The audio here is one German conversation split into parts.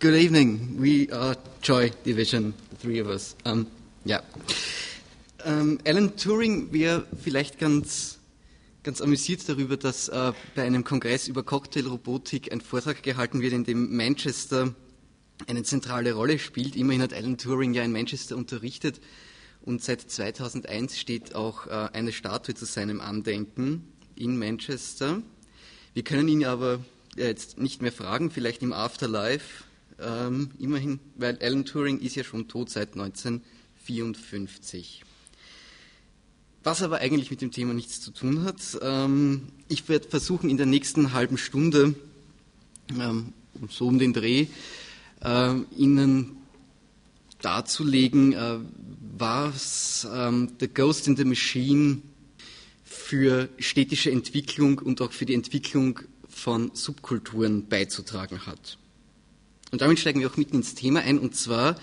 Good evening. We are Joy Division, the three of us. Um, yeah. Um, Alan Turing wäre vielleicht ganz, ganz amüsiert darüber, dass uh, bei einem Kongress über Cocktailrobotik ein Vortrag gehalten wird, in dem Manchester eine zentrale Rolle spielt. Immerhin hat Alan Turing ja in Manchester unterrichtet und seit 2001 steht auch uh, eine Statue zu seinem Andenken in Manchester. Wir können ihn aber jetzt nicht mehr fragen, vielleicht im Afterlife ähm, immerhin, weil Alan Turing ist ja schon tot seit 1954. Was aber eigentlich mit dem Thema nichts zu tun hat. Ähm, ich werde versuchen, in der nächsten halben Stunde, ähm, so um den Dreh, äh, Ihnen darzulegen, äh, was ähm, The Ghost in the Machine für städtische Entwicklung und auch für die Entwicklung von Subkulturen beizutragen hat. Und damit steigen wir auch mitten ins Thema ein, und zwar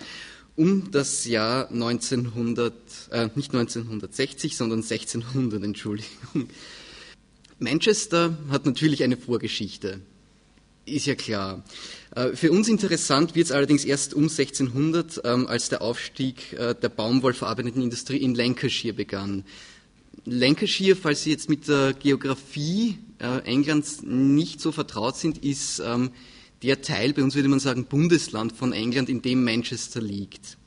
um das Jahr 1900, äh, nicht 1960, sondern 1600, Entschuldigung. Manchester hat natürlich eine Vorgeschichte, ist ja klar. Äh, für uns interessant wird es allerdings erst um 1600, ähm, als der Aufstieg äh, der baumwollverarbeitenden Industrie in Lancashire begann. Lancashire, falls Sie jetzt mit der Geografie äh, Englands nicht so vertraut sind, ist ähm, der Teil, bei uns würde man sagen Bundesland von England, in dem Manchester liegt.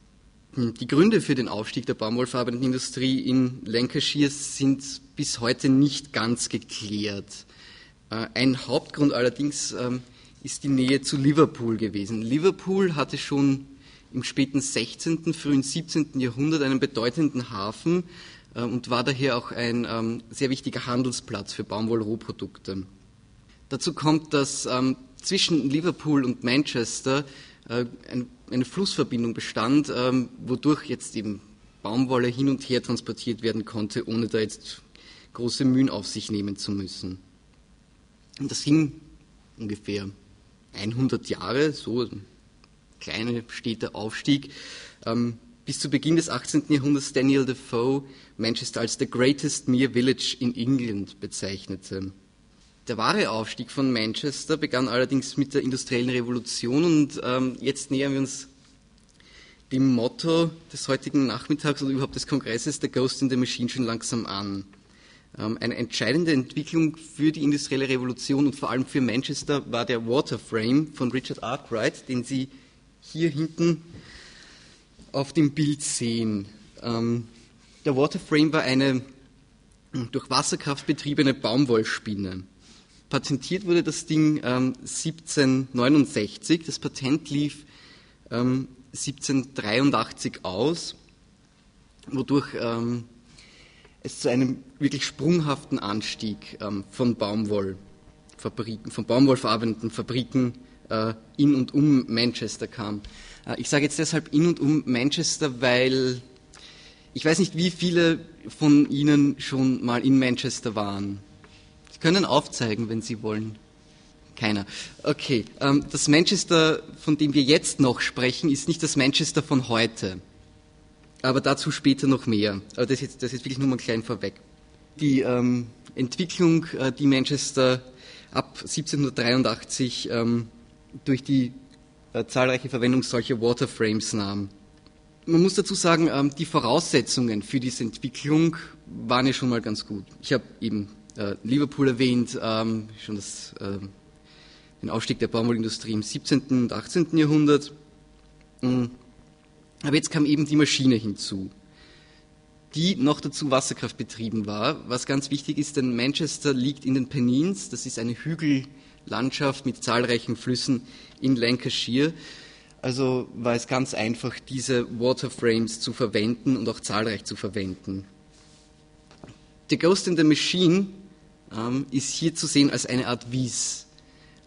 Hm, die Gründe für den Aufstieg der baumwollverarbeitenden Industrie in Lancashire sind bis heute nicht ganz geklärt. Äh, ein Hauptgrund allerdings ähm, ist die Nähe zu Liverpool gewesen. Liverpool hatte schon im späten 16., frühen 17. Jahrhundert einen bedeutenden Hafen äh, und war daher auch ein ähm, sehr wichtiger Handelsplatz für Baumwollrohprodukte. Dazu kommt, dass ähm, zwischen Liverpool und Manchester äh, ein, eine Flussverbindung bestand, ähm, wodurch jetzt eben Baumwolle hin und her transportiert werden konnte, ohne da jetzt große Mühen auf sich nehmen zu müssen. Und das ging ungefähr 100 Jahre, so ein kleiner steter Aufstieg, ähm, bis zu Beginn des 18. Jahrhunderts Daniel Defoe Manchester als the greatest mere village in England bezeichnete. Der wahre Aufstieg von Manchester begann allerdings mit der industriellen Revolution und ähm, jetzt nähern wir uns dem Motto des heutigen Nachmittags oder überhaupt des Kongresses The Ghost in the Machine schon langsam an. Ähm, eine entscheidende Entwicklung für die industrielle Revolution und vor allem für Manchester war der Waterframe von Richard Arkwright, den Sie hier hinten auf dem Bild sehen. Ähm, der Waterframe war eine durch Wasserkraft betriebene Baumwollspinne. Patentiert wurde das Ding ähm, 1769. Das Patent lief ähm, 1783 aus, wodurch ähm, es zu einem wirklich sprunghaften Anstieg ähm, von Baumwollfabriken, von Baumwollverarbeitenden Fabriken äh, in und um Manchester kam. Äh, ich sage jetzt deshalb in und um Manchester, weil ich weiß nicht, wie viele von Ihnen schon mal in Manchester waren können aufzeigen, wenn Sie wollen. Keiner. Okay. Ähm, das Manchester, von dem wir jetzt noch sprechen, ist nicht das Manchester von heute. Aber dazu später noch mehr. Aber das ist, das ist wirklich nur mal klein vorweg. Die ähm, Entwicklung, äh, die Manchester ab 1783 ähm, durch die äh, zahlreiche Verwendung solcher Waterframes nahm. Man muss dazu sagen, ähm, die Voraussetzungen für diese Entwicklung waren ja schon mal ganz gut. Ich habe eben äh, Liverpool erwähnt, ähm, schon das, äh, den Aufstieg der Baumwollindustrie im 17. und 18. Jahrhundert. Mhm. Aber jetzt kam eben die Maschine hinzu, die noch dazu Wasserkraft betrieben war, was ganz wichtig ist, denn Manchester liegt in den Pennines, das ist eine Hügellandschaft mit zahlreichen Flüssen in Lancashire. Also war es ganz einfach, diese Waterframes zu verwenden und auch zahlreich zu verwenden. The Ghost in the Machine ähm, ist hier zu sehen als eine Art Wies.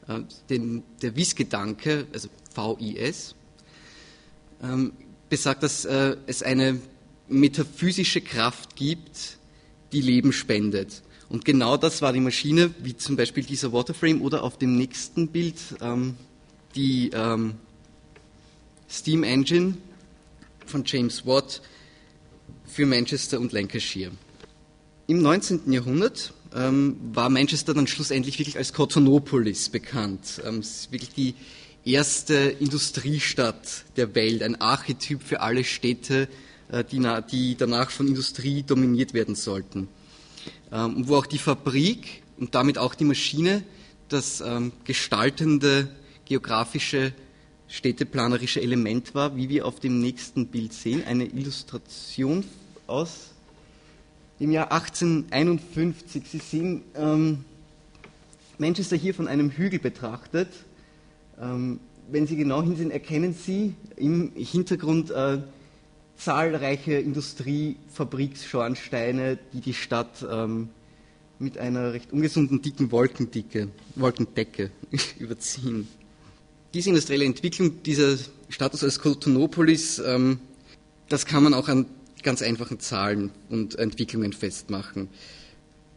Äh, denn der Wies-Gedanke, also VIS, ähm, besagt, dass äh, es eine metaphysische Kraft gibt, die Leben spendet. Und genau das war die Maschine, wie zum Beispiel dieser Waterframe oder auf dem nächsten Bild ähm, die ähm, Steam Engine von James Watt für Manchester und Lancashire. Im 19. Jahrhundert ähm, war Manchester dann schlussendlich wirklich als Cotonopolis bekannt. Ähm, es ist wirklich die erste Industriestadt der Welt, ein Archetyp für alle Städte, äh, die, die danach von Industrie dominiert werden sollten. Ähm, wo auch die Fabrik und damit auch die Maschine das ähm, gestaltende geografische städteplanerische Element war, wie wir auf dem nächsten Bild sehen. Eine Illustration aus dem Jahr 1851. Sie sehen ähm, Manchester hier von einem Hügel betrachtet. Ähm, wenn Sie genau hinsehen, erkennen Sie im Hintergrund äh, zahlreiche Industriefabriksschornsteine, die die Stadt ähm, mit einer recht ungesunden dicken Wolkendicke, Wolkendecke überziehen. Diese industrielle Entwicklung, dieser Status als Kotonopolis, ähm, das kann man auch an ganz einfachen Zahlen und Entwicklungen festmachen.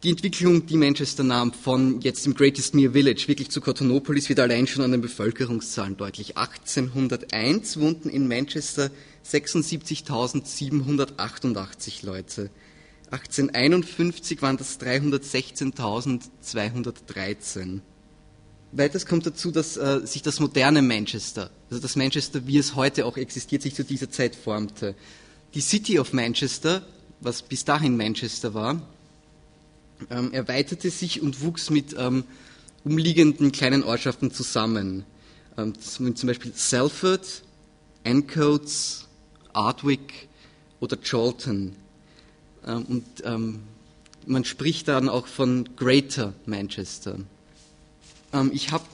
Die Entwicklung, die Manchester nahm von jetzt im Greatest Near Village wirklich zu Cotonopolis, wird allein schon an den Bevölkerungszahlen deutlich. 1801 wohnten in Manchester 76.788 Leute. 1851 waren das 316.213. Weiters kommt dazu, dass äh, sich das moderne Manchester, also das Manchester, wie es heute auch existiert, sich zu dieser Zeit formte. Die City of Manchester, was bis dahin Manchester war, ähm, erweiterte sich und wuchs mit ähm, umliegenden kleinen Ortschaften zusammen. Ähm, zum Beispiel Salford, Ancoats, Ardwick oder Cholton. Ähm, und ähm, man spricht dann auch von Greater Manchester. Ähm, ich habe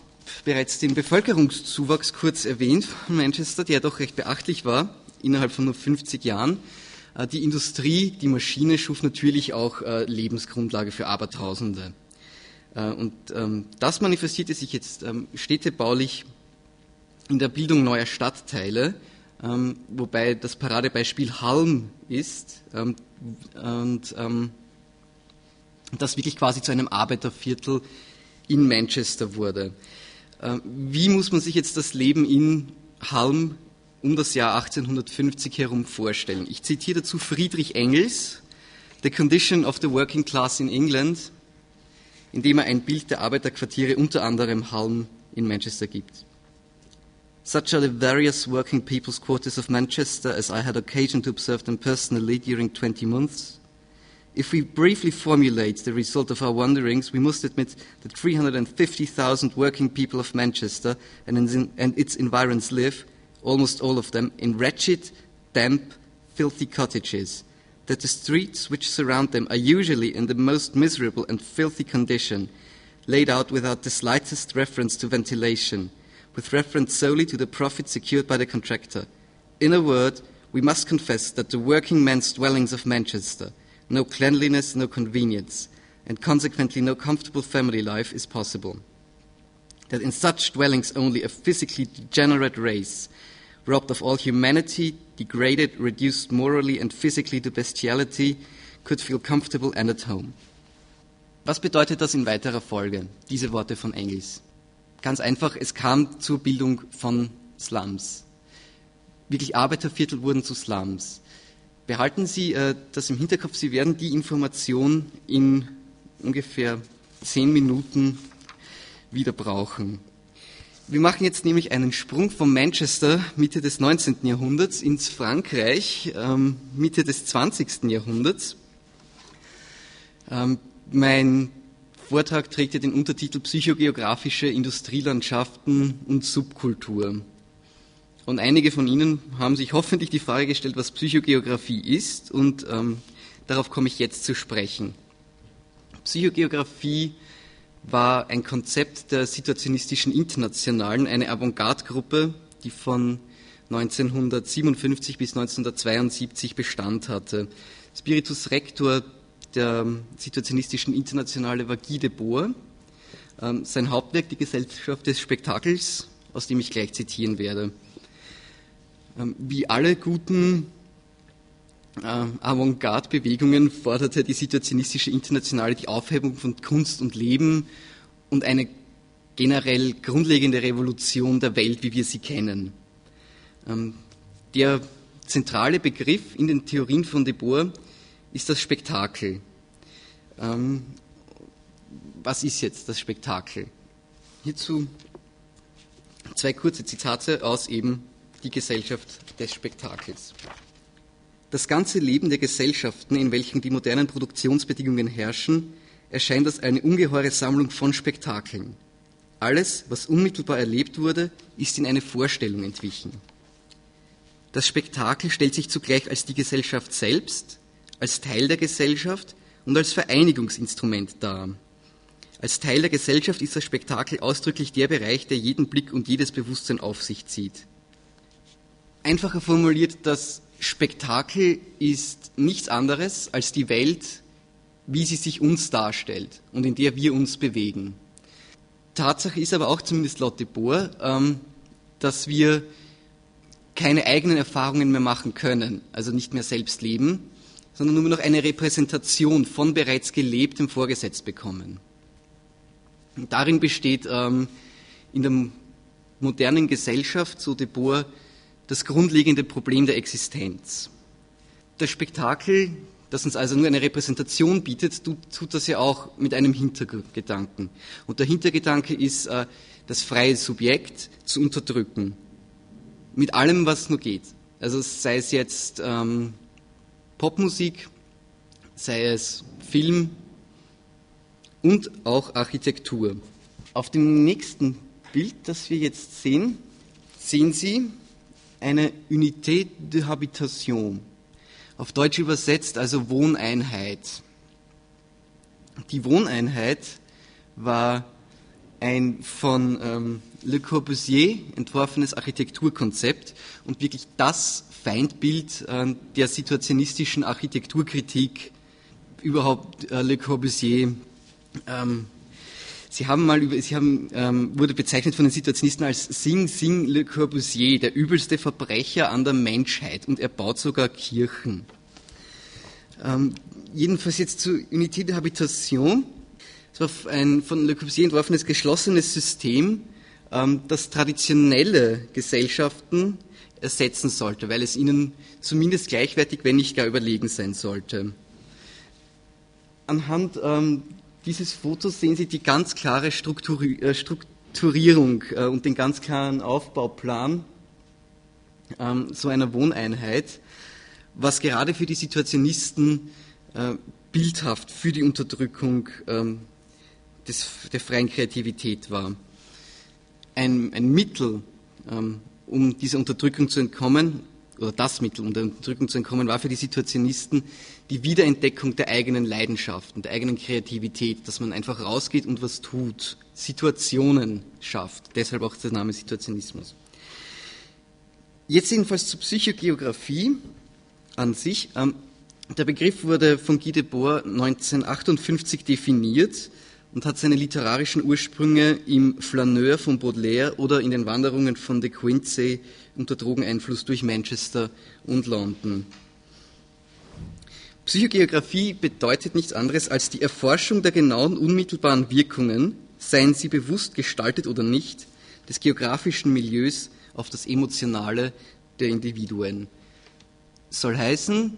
bereits den Bevölkerungszuwachs kurz erwähnt von Manchester, der doch recht beachtlich war, innerhalb von nur 50 Jahren. Äh, die Industrie, die Maschine schuf natürlich auch äh, Lebensgrundlage für Abertausende. Äh, und ähm, das manifestierte sich jetzt ähm, städtebaulich in der Bildung neuer Stadtteile, ähm, wobei das Paradebeispiel Halm ist und das wirklich quasi zu einem Arbeiterviertel in Manchester wurde. Wie muss man sich jetzt das Leben in Halm um das Jahr 1850 herum vorstellen. Ich zitiere dazu Friedrich Engels, The Condition of the Working Class in England, indem er ein Bild der Arbeiterquartiere unter anderem Halm in Manchester gibt. Such are the various working people's quarters of Manchester as I had occasion to observe them personally during 20 months. If we briefly formulate the result of our wanderings, we must admit that 350,000 working people of Manchester and, its environs live, almost all of them, in wretched, damp, filthy cottages, that the streets which surround them are usually in the most miserable and filthy condition, laid out without the slightest reference to ventilation, with reference solely to the profit secured by the contractor. In a word, we must confess that the working men's dwellings of Manchester, no cleanliness, no convenience, and consequently no comfortable family life is possible. That in such dwellings only a physically degenerate race robbed of all humanity, degraded, reduced morally and physically to bestiality, could feel comfortable and at home. Was bedeutet das in weiterer Folge, diese Worte von Engels? Ganz einfach, es kam zur Bildung von Slums. Wirklich Arbeiterviertel wurden zu Slums. Behalten Sie äh, das im Hinterkopf, Sie werden die Information in ungefähr zehn Minuten wieder brauchen. Wir machen jetzt nämlich einen Sprung von Manchester Mitte des 19. Jahrhunderts ins Frankreich ähm, Mitte des 20. Jahrhunderts. Ähm, mein Vortrag trägt ja den Untertitel Psychogeografische Industrielandschaften und Subkultur. Und einige von Ihnen haben sich hoffentlich die Frage gestellt, was Psychogeografie ist, und ähm, darauf komme ich jetzt zu sprechen. Psychogeografie war ein Konzept der Situationistischen Internationalen, eine Avantgarde-Gruppe, die von 1957 bis 1972 Bestand hatte. Spiritus Rector der Situationistischen Internationale war Guy Debord. Ähm, sein Hauptwerk, die Gesellschaft des Spektakels, aus dem ich gleich zitieren werde. Ähm, wie alle guten Avantgarde-Bewegungen forderte die Situationistische Internationale die Aufhebung von Kunst und Leben und eine generell grundlegende Revolution der Welt, wie wir sie kennen. Ähm, der zentrale Begriff in den Theorien von Debord ist das Spektakel. Ähm, was ist jetzt das Spektakel? Hierzu Zwei kurze Zitate aus eben Die Gesellschaft des Spektakels. Das ganze Leben der Gesellschaften, in welchen die modernen Produktionsbedingungen herrschen, erscheint als eine ungeheure Sammlung von Spektakeln. Alles, was unmittelbar erlebt wurde, ist in eine Vorstellung entwichen. Das Spektakel stellt sich zugleich als die Gesellschaft selbst, als Teil der Gesellschaft und als Vereinigungsinstrument dar. Als Teil der Gesellschaft ist das Spektakel ausdrücklich der Bereich, der jeden Blick und jedes Bewusstsein auf sich zieht. Einfacher formuliert, das Spektakel ist nichts anderes als die Welt, wie sie sich uns darstellt und in der wir uns bewegen. Tatsache ist aber auch, zumindest laut de Boer, ähm, dass wir keine eigenen Erfahrungen mehr machen können, also nicht mehr selbst leben, sondern nur noch eine Repräsentation von bereits Gelebtem vorgesetzt bekommen. Und darin besteht ähm, in der modernen Gesellschaft, so de Boer, das grundlegende Problem der Existenz. Das Spektakel, das uns also nur eine Repräsentation bietet, tut das ja auch mit einem Hintergedanken. Und der Hintergedanke ist, äh, das freie Subjekt zu unterdrücken. Mit allem, was nur geht. Also sei es jetzt ähm, Popmusik, sei es Film und auch Architektur. Auf dem nächsten Bild, das wir jetzt sehen, sehen Sie eine Unité de Habitation. Auf Deutsch übersetzt also Wohneinheit. Die Wohneinheit war ein von ähm, Le Corbusier entworfenes Architekturkonzept und wirklich das Feindbild äh, der situationistischen Architekturkritik überhaupt äh, Le Corbusier ähm, Sie haben mal über, Sie haben, ähm, wurde bezeichnet von den Situationisten als Sing Sing Le Corbusier, der übelste Verbrecher an der Menschheit und er baut sogar Kirchen. Ähm, jedenfalls jetzt zur Unité de Habitation. Es war ein von Le Corbusier entworfenes geschlossenes System, ähm, das traditionelle Gesellschaften ersetzen sollte, weil es ihnen zumindest gleichwertig, wenn nicht gar überlegen sein sollte. Anhand ähm, dieses Foto sehen Sie die ganz klare Strukturi äh, Strukturierung äh, und den ganz klaren Aufbauplan ähm, so einer Wohneinheit, was gerade für die Situationisten äh, bildhaft für die Unterdrückung ähm, des, der freien Kreativität war. Ein, ein Mittel, ähm, um dieser Unterdrückung zu entkommen, oder das Mittel, um der Unterdrückung zu entkommen, war für die Situationisten die Wiederentdeckung der eigenen Leidenschaften, der eigenen Kreativität, dass man einfach rausgeht und was tut, Situationen schafft. Deshalb auch der Name Situationismus. Jetzt jedenfalls zur Psychogeografie an sich. Ähm, der Begriff wurde von Guy Debord 1958 definiert und hat seine literarischen Ursprünge im Flaneur von Baudelaire oder in den Wanderungen von De Quincey unter Drogeneinfluss durch Manchester und London. Psychogeografie bedeutet nichts anderes als die Erforschung der genauen unmittelbaren Wirkungen, seien sie bewusst gestaltet oder nicht, des geografischen Milieus auf das Emotionale der Individuen. Soll heißen,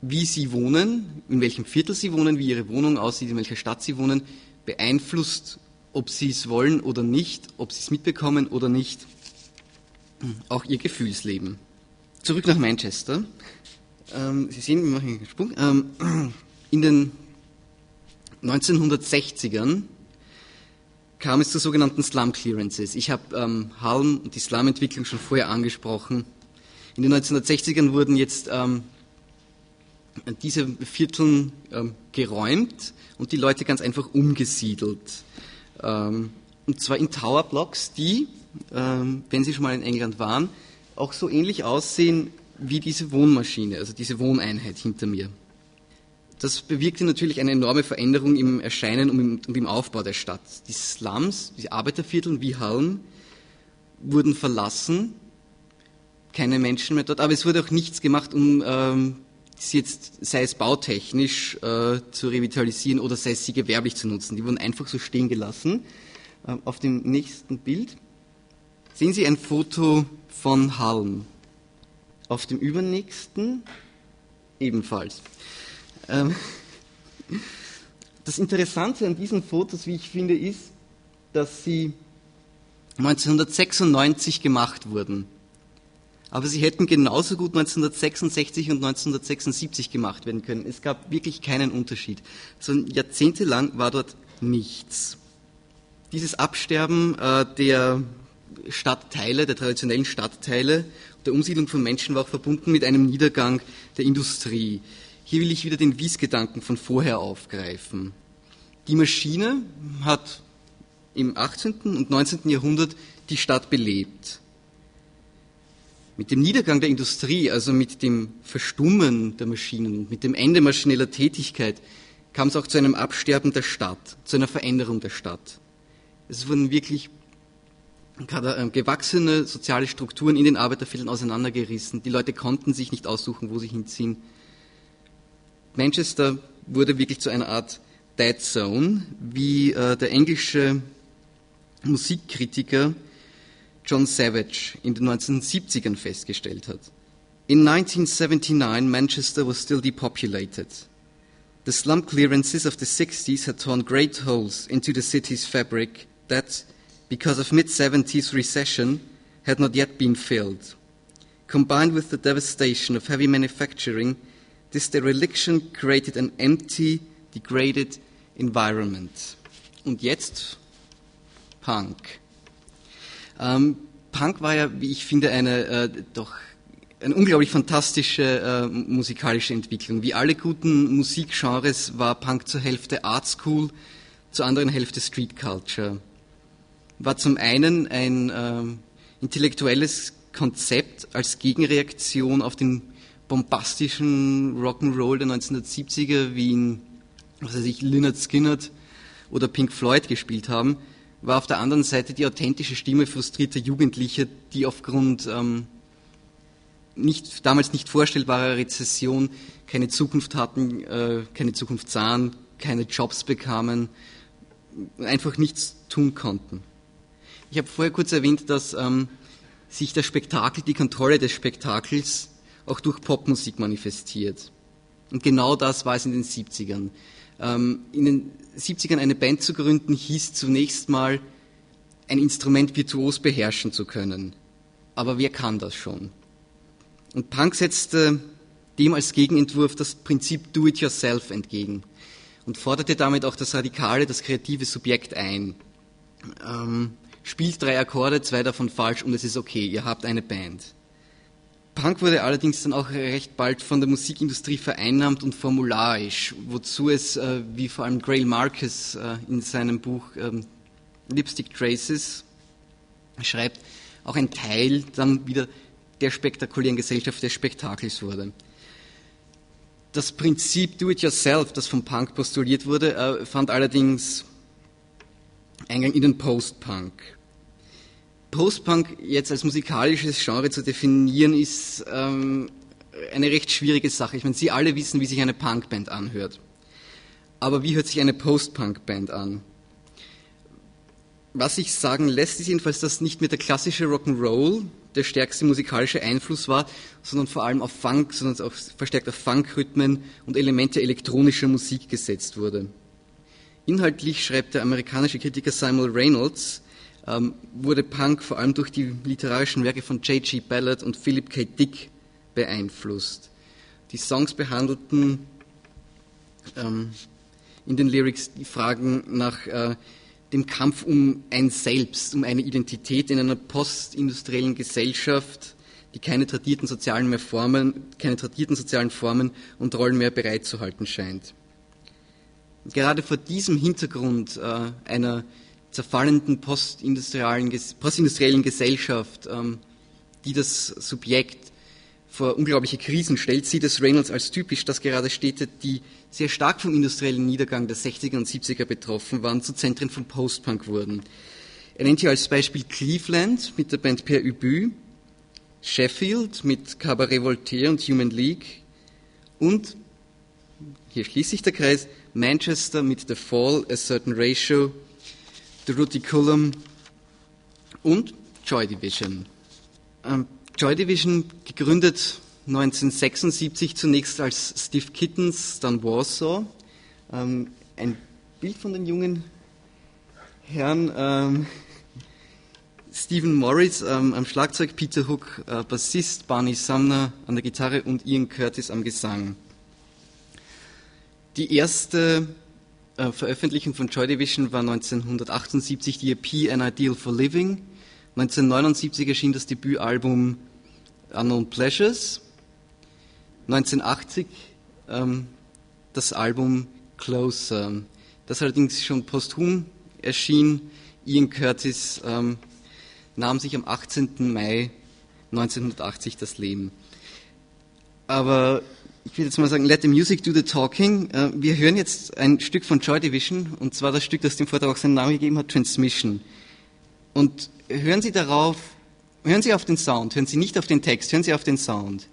wie sie wohnen, in welchem Viertel sie wohnen, wie ihre Wohnung aussieht, in welcher Stadt sie wohnen, beeinflusst, ob sie es wollen oder nicht, ob sie es mitbekommen oder nicht, auch ihr Gefühlsleben. Zurück nach Manchester. Ähm, Sie sehen, wir machen einen Sprung. Ähm, in den 1960ern kam es zu sogenannten Slum Clearances. Ich habe ähm, Halm und die Slum-Entwicklung schon vorher angesprochen. In den 1960ern wurden jetzt diese Vierteln ähm, geräumt und die Leute ganz einfach umgesiedelt. Ähm, und zwar in Towerblocks, die, ähm, wenn Sie schon mal in England waren, auch so ähnlich aussehen wie diese Wohnmaschine, also diese Wohneinheit hinter mir. Das bewirkte natürlich eine enorme Veränderung im Erscheinen und im, und im Aufbau der Stadt. Die Slums, die Arbeiterviertel wie Hallen, wurden verlassen, keine Menschen mehr dort, aber es wurde auch nichts gemacht, um ähm, jetzt, sei es bautechnisch äh, zu revitalisieren oder sei es sie gewerblich zu nutzen. Die wurden einfach so stehen gelassen. Äh, auf dem nächsten Bild sehen Sie ein Foto von Hallen. Auf dem übernächsten ebenfalls. Ähm, das Interessante an diesen Fotos, wie ich finde, ist, dass sie 1996 gemacht wurden. Aber sie hätten genauso gut 1966 und 1976 gemacht werden können. Es gab wirklich keinen Unterschied. So jahrzehntelang war dort nichts. Dieses Absterben äh, der Stadtteile, der traditionellen Stadtteile, der Umsiedlung von Menschen war auch verbunden mit einem Niedergang der Industrie. Hier will ich wieder den Wiesgedanken von vorher aufgreifen. Die Maschine hat im 18. und 19. Jahrhundert die Stadt belebt. Mit dem Niedergang der Industrie, also mit dem Verstummen der Maschinen, mit dem Ende maschineller Tätigkeit, kam es auch zu einem Absterben der Stadt, zu einer Veränderung der Stadt. Es wurden wirklich äh, gewachsene soziale Strukturen in den Arbeitervierteln auseinandergerissen. Die Leute konnten sich nicht aussuchen, wo sie hinziehen. Manchester wurde wirklich zu einer Art Dead Zone, wie äh, der englische Musikkritiker John Savage in den 1970ern festgestellt hat. In 1979, Manchester was still depopulated. The slum clearances of the 60s had torn great holes into the city's fabric that, because of mid-70s recession, had not yet been filled. Combined with the devastation of heavy manufacturing, this dereliction created an empty, degraded environment. Und jetzt Punk. Ähm, Punk war ja, wie ich finde, eine äh, doch eine unglaublich fantastische äh, musikalische Entwicklung. Wie alle guten Musikgenres war Punk zur Hälfte Art School, zur anderen Hälfte Street Culture. War zum einen ein äh, intellektuelles Konzept als Gegenreaktion auf den bombastischen Rock'n'Roll der 1970er, wie ihn, was weiß ich, Lynyrd Skynyrd oder Pink Floyd gespielt haben, war auf der anderen Seite die authentische Stimme frustrierter Jugendlicher, die aufgrund ähm, nicht, damals nicht vorstellbarer Rezession keine Zukunft hatten, äh, keine Zukunft sahen, keine Jobs bekamen, einfach nichts tun konnten. Ich habe vorher kurz erwähnt, dass ähm, sich das Spektakel, die Kontrolle des Spektakels auch durch Popmusik manifestiert. Und genau das war es in den 70ern. Ähm, in den 70ern eine Band zu gründen, hieß zunächst mal, ein Instrument virtuos beherrschen zu können. Aber wer kann das schon? Und Punk setzte dem als Gegenentwurf das Prinzip Do-it-yourself entgegen und forderte damit auch das radikale, das kreative Subjekt ein. Ähm, spielt drei Akkorde, zwei davon falsch und es ist okay, ihr habt eine Band. Punk wurde allerdings dann auch recht bald von der Musikindustrie vereinnahmt und formularisch, wozu es, äh, wie vor allem Grail Marcus äh, in seinem Buch ähm, Lipstick Traces schreibt, auch ein Teil dann wieder der spektakulären Gesellschaft des Spektakels wurde. Das Prinzip Do-it-yourself, das vom Punk postuliert wurde, äh, fand allerdings Eingang in den Post-Punk. Post-Punk jetzt als musikalisches Genre zu definieren, ist ähm, eine recht schwierige Sache. Ich meine, Sie alle wissen, wie sich eine Punkband anhört. Aber wie hört sich eine Post-Punk-Band an? Was sich sagen lässt, ist jedenfalls, dass nicht mehr der klassische Rock'n'Roll der stärkste musikalische Einfluss war, sondern vor allem auf Funk, sondern auch verstärkt auf Funkrhythmen und Elemente elektronischer Musik gesetzt wurde. Inhaltlich schreibt der amerikanische Kritiker Samuel Reynolds, ähm, wurde Punk vor allem durch die literarischen Werke von J.G. Ballard und Philip K. Dick beeinflusst. Die Songs behandelten ähm, in den Lyrics die Fragen nach äh, dem Kampf um ein Selbst, um eine Identität in einer postindustriellen Gesellschaft, die keine tradierten sozialen mehr Formen, keine tradierten sozialen Formen und Rollen mehr bereitzuhalten scheint. Gerade vor diesem Hintergrund äh, einer zerfallenden postindustriellen, postindustriellen Gesellschaft, ähm, die das Subjekt vor unglaubliche Krisen stellt, sieht es Reynolds als typisch, dass gerade Städte, die sehr stark vom industriellen Niedergang der 60er und 70er betroffen waren, zu Zentren von Postpunk wurden. Er nennt hier als Beispiel Cleveland mit der Band Per Ubu, Sheffield mit Cabaret Voltaire und Human League und, hier schließt sich der Kreis, Manchester mit The Fall, A Certain Ratio The Ruticulum und Joy Division. Ähm, Joy Division gegründet 1976 zunächst als Steve Kittens, dann Warsaw. Ähm, ein Bild von den jungen Herren. Ähm, Stephen Morris ähm, am Schlagzeug, Peter Hook äh, Bassist, Barney Sumner an der Gitarre und Ian Curtis am Gesang. Die erste äh, Veröffentlichung von Joy Division war 1978 die EP An Ideal for Living. 1979 erschien das Debütalbum Unknown Pleasures. 1980 ähm, das Album Closer, das allerdings schon posthum erschien. Ian Curtis ähm, nahm sich am 18. Mai 1980 das Leben. Aber ich will jetzt mal sagen, let the music do the talking. Äh, wir hören jetzt ein Stück von Joy Division, und zwar das Stück, das dem Vortrag auch seinen Namen gegeben hat, Transmission. Und hören Sie darauf, hören Sie auf den Sound, hören Sie nicht auf den Text, hören Sie auf den Sound.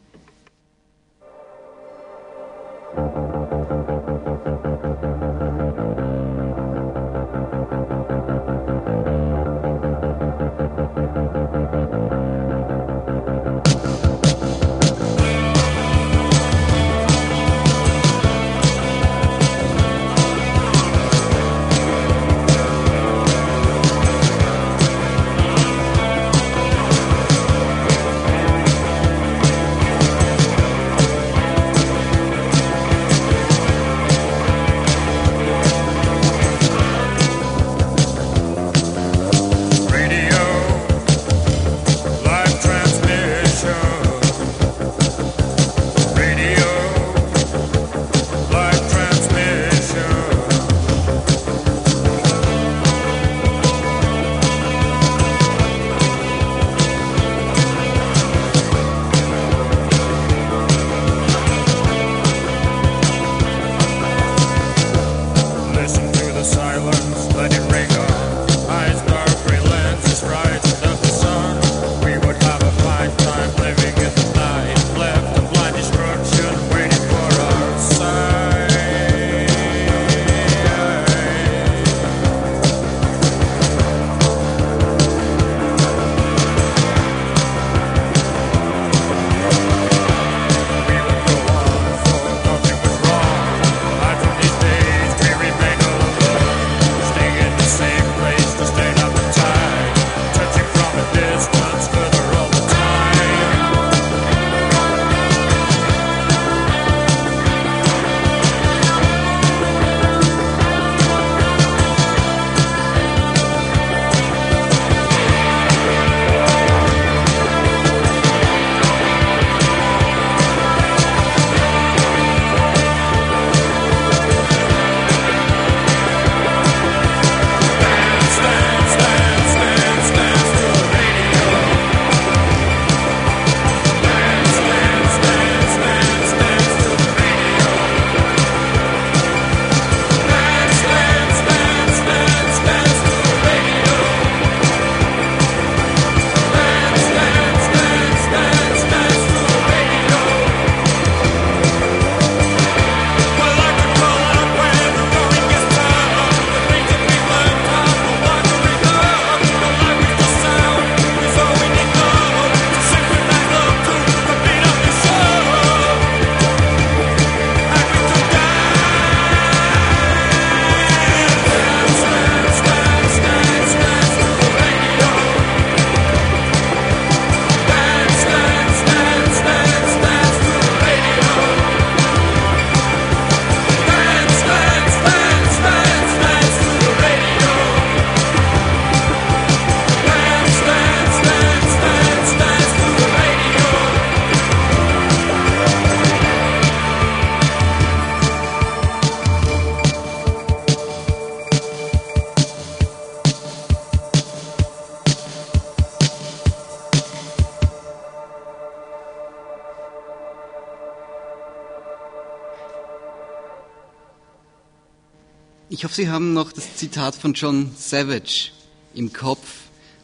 Sie haben noch das Zitat von John Savage im Kopf,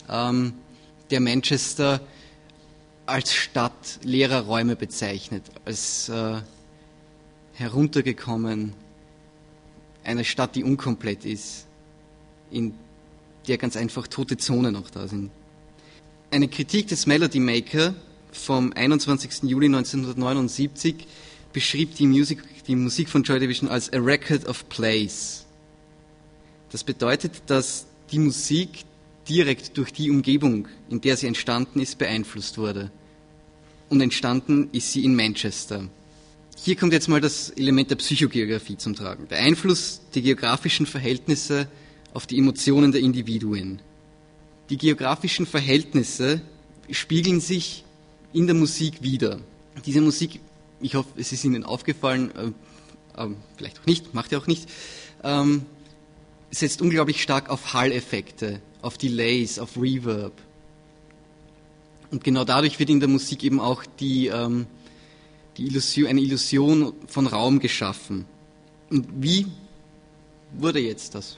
ähm, der Manchester als Stadt leerer Räume bezeichnet, als äh, heruntergekommen, eine Stadt, die unkomplett ist, in der ganz einfach tote Zonen auch da sind. Eine Kritik des Melody Maker vom 21. Juli 1979 beschrieb die, Musik, die Musik von Joy Division als a record of place. Das bedeutet, dass die Musik direkt durch die Umgebung, in der sie entstanden ist, beeinflusst wurde. Und entstanden ist sie in Manchester. Hier kommt jetzt mal das Element der Psychogeografie zum Tragen. Der Einfluss der geografischen Verhältnisse auf die Emotionen der Individuen. Die geografischen Verhältnisse spiegeln sich in der Musik wieder. Diese Musik, ich hoffe, es ist Ihnen aufgefallen, äh, äh, vielleicht auch nicht, macht ja auch nicht, ähm, setzt unglaublich stark auf Hall-Effekte, auf Delays, auf Reverb. Und genau dadurch wird in der Musik eben auch die, ähm, die Illusion, eine Illusion von Raum geschaffen. Und wie wurde jetzt das?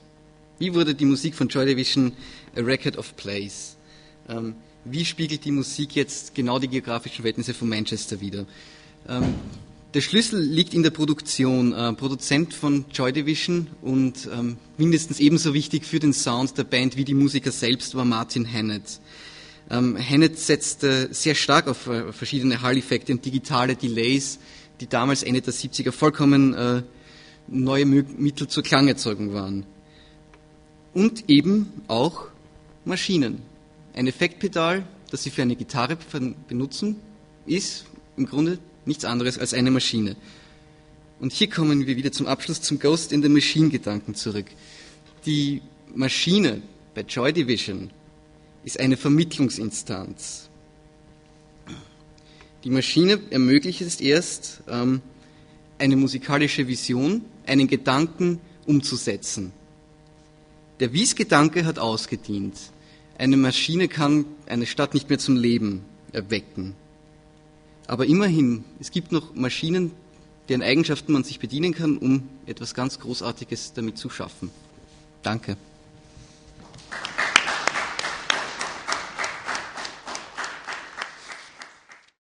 Wie wurde die Musik von Joy Division a Record of Place? Ähm, wie spiegelt die Musik jetzt genau die geografischen Verhältnisse von Manchester wider? Ähm, der Schlüssel liegt in der Produktion. Äh, Produzent von Joy Division und ähm, mindestens ebenso wichtig für den Sound der Band wie die Musiker selbst war Martin Hannett. Ähm, Hannett setzte sehr stark auf äh, verschiedene Hall-Effekte und digitale Delays, die damals Ende der 70er vollkommen äh, neue Mittel zur Klangerzeugung waren. Und eben auch Maschinen. Ein Effektpedal, das Sie für eine Gitarre benutzen, ist im Grunde nichts anderes als eine Maschine. Und hier kommen wir wieder zum Abschluss zum Ghost in the Machine Gedanken zurück. Die Maschine bei Joy Division ist eine Vermittlungsinstanz. Die Maschine ermöglicht es erst, ähm, eine musikalische Vision, einen Gedanken umzusetzen. Der Wies-Gedanke hat ausgedient. Eine Maschine kann eine Stadt nicht mehr zum Leben erwecken. Aber immerhin, es gibt noch Maschinen, deren Eigenschaften man sich bedienen kann, um etwas ganz Großartiges damit zu schaffen. Danke.